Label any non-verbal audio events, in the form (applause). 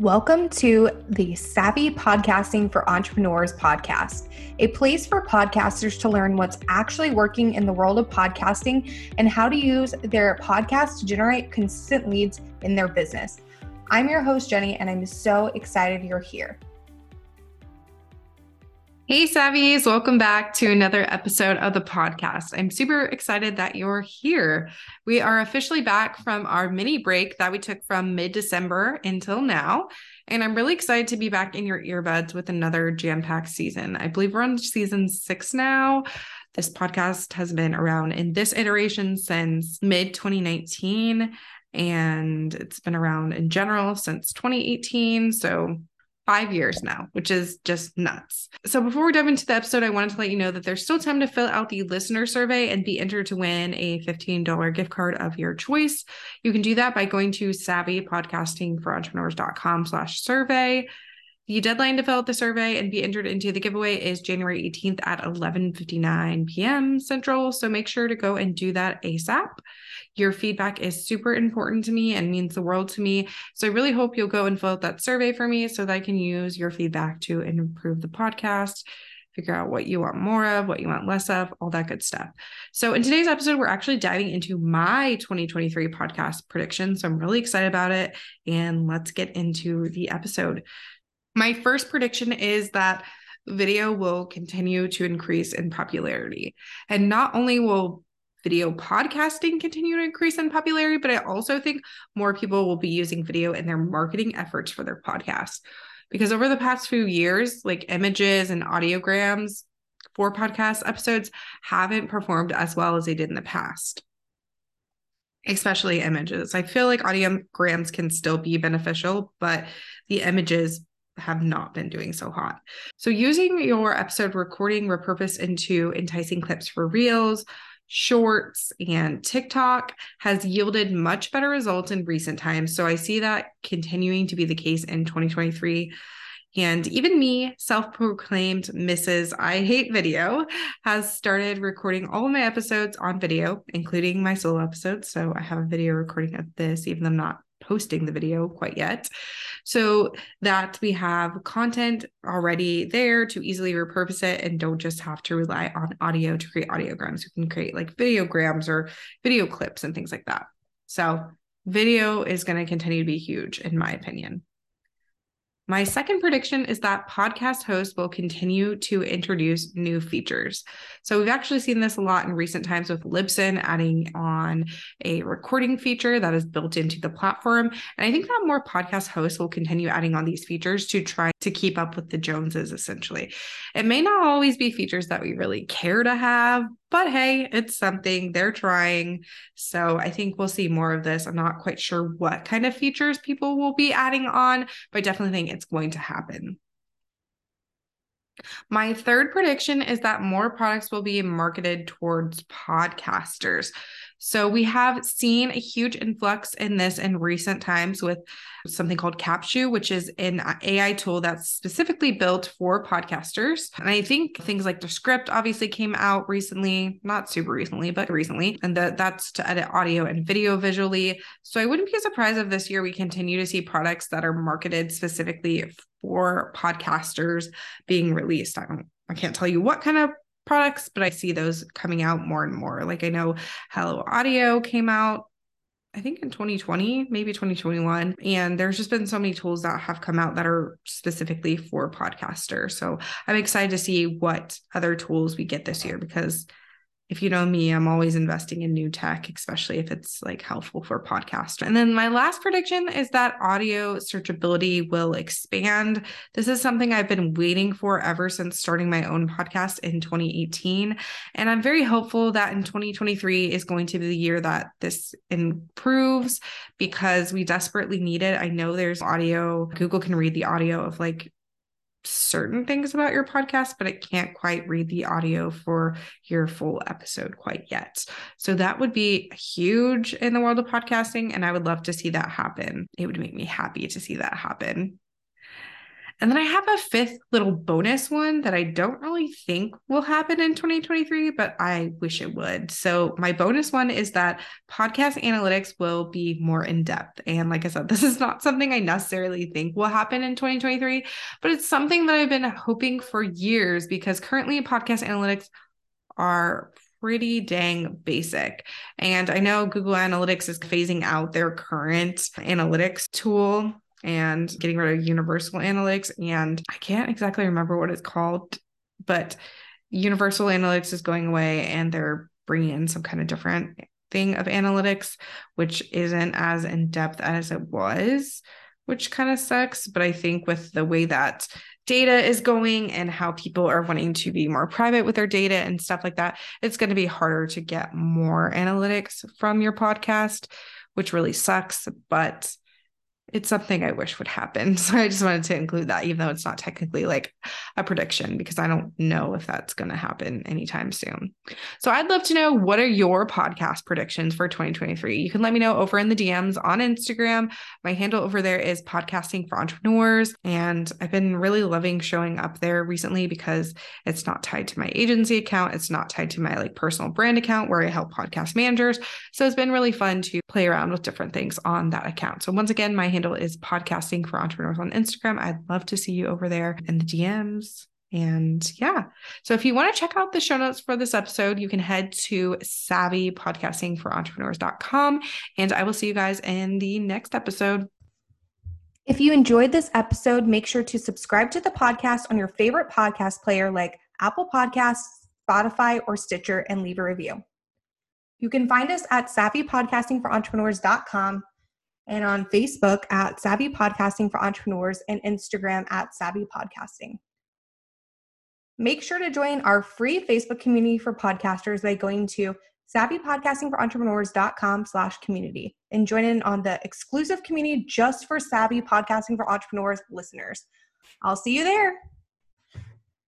Welcome to the Savvy Podcasting for Entrepreneurs podcast, a place for podcasters to learn what's actually working in the world of podcasting and how to use their podcast to generate consistent leads in their business. I'm your host, Jenny, and I'm so excited you're here. Hey, Savvies, welcome back to another episode of the podcast. I'm super excited that you're here. We are officially back from our mini break that we took from mid December until now. And I'm really excited to be back in your earbuds with another jam packed season. I believe we're on season six now. This podcast has been around in this iteration since mid 2019 and it's been around in general since 2018. So five years now, which is just nuts. So before we dive into the episode, I wanted to let you know that there's still time to fill out the listener survey and be entered to win a $15 gift card of your choice. You can do that by going to savvypodcastingforentrepreneurs.com slash survey. The deadline to fill out the survey and be entered into the giveaway is January 18th at 11:59 p.m. Central, so make sure to go and do that ASAP. Your feedback is super important to me and means the world to me. So I really hope you'll go and fill out that survey for me so that I can use your feedback to improve the podcast figure out what you want more of, what you want less of, all that good stuff. So, in today's episode, we're actually diving into my 2023 podcast prediction. So, I'm really excited about it. And let's get into the episode. My first prediction is that video will continue to increase in popularity. And not only will video podcasting continue to increase in popularity, but I also think more people will be using video in their marketing efforts for their podcast. Because over the past few years, like images and audiograms for podcast episodes haven't performed as well as they did in the past especially images. I feel like audiograms can still be beneficial, but the images have not been doing so hot. So, using your episode recording repurposed into enticing clips for reels, shorts, and TikTok has yielded much better results in recent times. So, I see that continuing to be the case in 2023. And even me, self proclaimed Mrs. I Hate Video, has started recording all of my episodes on video, including my solo episodes. So I have a video recording of this, even though I'm not posting the video quite yet. So that we have content already there to easily repurpose it and don't just have to rely on audio to create audiograms. We can create like videograms or video clips and things like that. So video is going to continue to be huge, in my opinion. My second prediction is that podcast hosts will continue to introduce new features. So, we've actually seen this a lot in recent times with Libsyn adding on a recording feature that is built into the platform. And I think that more podcast hosts will continue adding on these features to try to keep up with the Joneses, essentially. It may not always be features that we really care to have, but hey, it's something they're trying. So I think we'll see more of this. I'm not quite sure what kind of features people will be adding on, but I definitely think it's going to happen. My third prediction is that more products will be marketed towards podcasters. So we have seen a huge influx in this in recent times with something called Capsho, which is an AI tool that's specifically built for podcasters. And I think things like Descript obviously came out recently, not super recently, but recently, and that that's to edit audio and video visually. So I wouldn't be surprised if this year we continue to see products that are marketed specifically for podcasters being released. I don't I can't tell you what kind of products, but I see those coming out more and more. Like I know Hello Audio came out I think in 2020, maybe 2021. And there's just been so many tools that have come out that are specifically for podcasters. So I'm excited to see what other tools we get this year because if you know me, I'm always investing in new tech, especially if it's like helpful for podcast. And then my last prediction is that audio searchability will expand. This is something I've been waiting for ever since starting my own podcast in 2018. And I'm very hopeful that in 2023 is going to be the year that this improves because we desperately need it. I know there's audio, Google can read the audio of like certain things about your podcast, but it can't quite read the audio for your full episode quite yet. So that would be huge in the world of podcasting. And I would love to see that happen. It would make me happy to see that happen. And then I have a fifth little bonus one that I don't really think will happen in 2023, but I wish it would. So, my bonus one is that podcast analytics will be more in depth. And like I said, (laughs) this is not something I necessarily think will happen in 2023, but it's something that I've been hoping for years because currently podcast analytics are pretty dang basic. And I know Google Analytics is phasing out their current analytics tool and getting rid of universal analytics. And I can't exactly remember what it's called, but universal analytics is going away and they're bringing in some kind of different thing of analytics, which isn't as in depth as it was, which kind of sucks. But I think with the way that data is going and how people are wanting to be more private with their data and stuff like that, it's going to be harder to get more analytics from your podcast, which really sucks. But it's something I wish would happen. (laughs) So I just wanted to include that, even though it's not technically like a prediction, because I don't know if that's going to happen anytime soon. So I'd love to know what are your podcast predictions for 2023? You can let me know over in the DMs on Instagram. My handle over there is podcasting for entrepreneurs. And I've been really loving showing up there recently because it's not tied to my agency account. It's not tied to my like personal brand account where I help podcast managers. So it's been really fun to play around with different things on that account. So once again, my handle handle is podcasting for entrepreneurs on Instagram. I'd love to see you over there in the DMs. And yeah, so if you want to check out the show notes for this episode, you can head to savvypodcastingforentrepreneurs.com. And I will see you guys in the next episode. If you enjoyed this episode, make sure to subscribe to the podcast on your favorite podcast player like Apple Podcasts, Spotify, or Stitcher and leave a review. You can find us at savvypodcastingforentrepreneurs.com and on Facebook at Savvy Podcasting for Entrepreneurs and Instagram at Savvy Podcasting. Make sure to join our free Facebook community for podcasters by going to savvypodcastingforentrepreneurs.com slash community and join in on the exclusive community just for savvy podcasting for entrepreneurs listeners. I'll see you there.